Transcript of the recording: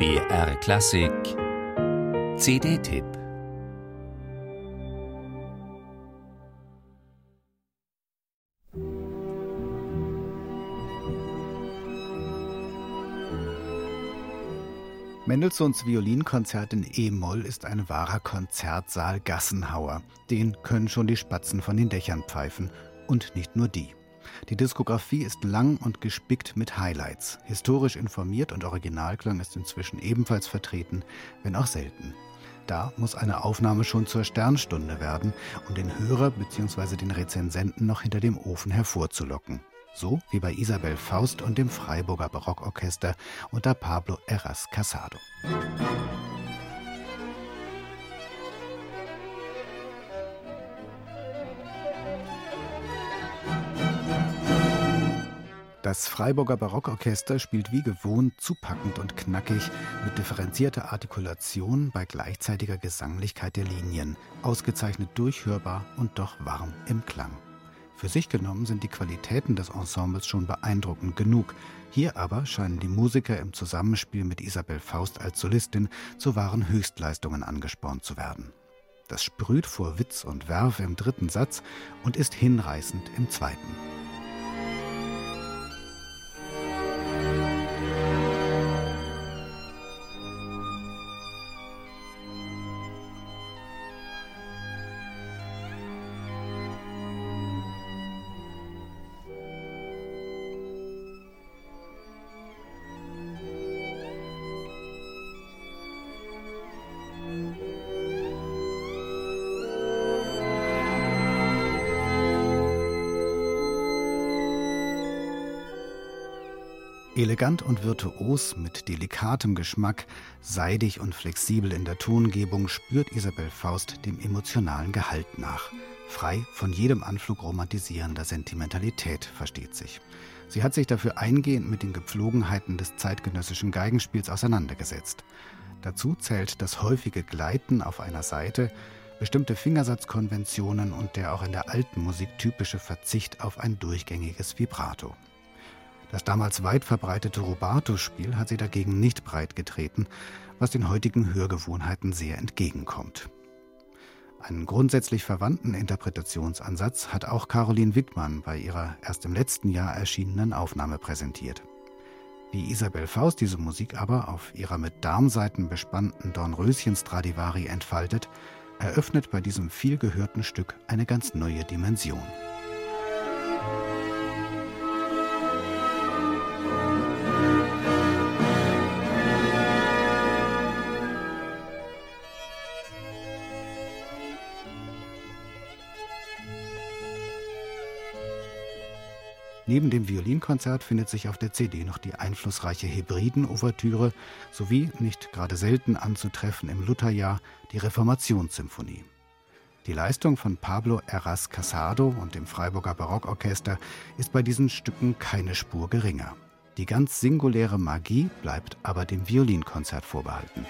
BR Klassik CD-Tipp Mendelssohns Violinkonzert in E-Moll ist ein wahrer Konzertsaal Gassenhauer. Den können schon die Spatzen von den Dächern pfeifen. Und nicht nur die. Die Diskografie ist lang und gespickt mit Highlights. Historisch informiert und Originalklang ist inzwischen ebenfalls vertreten, wenn auch selten. Da muss eine Aufnahme schon zur Sternstunde werden, um den Hörer bzw. den Rezensenten noch hinter dem Ofen hervorzulocken. So wie bei Isabel Faust und dem Freiburger Barockorchester unter Pablo Erras Casado. Das Freiburger Barockorchester spielt wie gewohnt zupackend und knackig mit differenzierter Artikulation bei gleichzeitiger Gesanglichkeit der Linien, ausgezeichnet durchhörbar und doch warm im Klang. Für sich genommen sind die Qualitäten des Ensembles schon beeindruckend genug. Hier aber scheinen die Musiker im Zusammenspiel mit Isabel Faust als Solistin zu wahren Höchstleistungen angespornt zu werden. Das sprüht vor Witz und Werfe im dritten Satz und ist hinreißend im zweiten. Elegant und virtuos mit delikatem Geschmack, seidig und flexibel in der Tongebung spürt Isabel Faust dem emotionalen Gehalt nach. Frei von jedem Anflug romantisierender Sentimentalität, versteht sich. Sie hat sich dafür eingehend mit den Gepflogenheiten des zeitgenössischen Geigenspiels auseinandergesetzt. Dazu zählt das häufige Gleiten auf einer Seite, bestimmte Fingersatzkonventionen und der auch in der alten Musik typische Verzicht auf ein durchgängiges Vibrato. Das damals weit verbreitete Rubato-Spiel hat sie dagegen nicht breit getreten, was den heutigen Hörgewohnheiten sehr entgegenkommt. Einen grundsätzlich verwandten Interpretationsansatz hat auch Caroline Wittmann bei ihrer erst im letzten Jahr erschienenen Aufnahme präsentiert. Wie Isabel Faust diese Musik aber auf ihrer mit Darmseiten bespannten Dornröschen-Stradivari entfaltet, eröffnet bei diesem vielgehörten Stück eine ganz neue Dimension. Neben dem Violinkonzert findet sich auf der CD noch die einflussreiche Hebriden-Ouvertüre sowie, nicht gerade selten anzutreffen im Lutherjahr, die Reformationssymphonie. Die Leistung von Pablo Erras Casado und dem Freiburger Barockorchester ist bei diesen Stücken keine Spur geringer. Die ganz singuläre Magie bleibt aber dem Violinkonzert vorbehalten.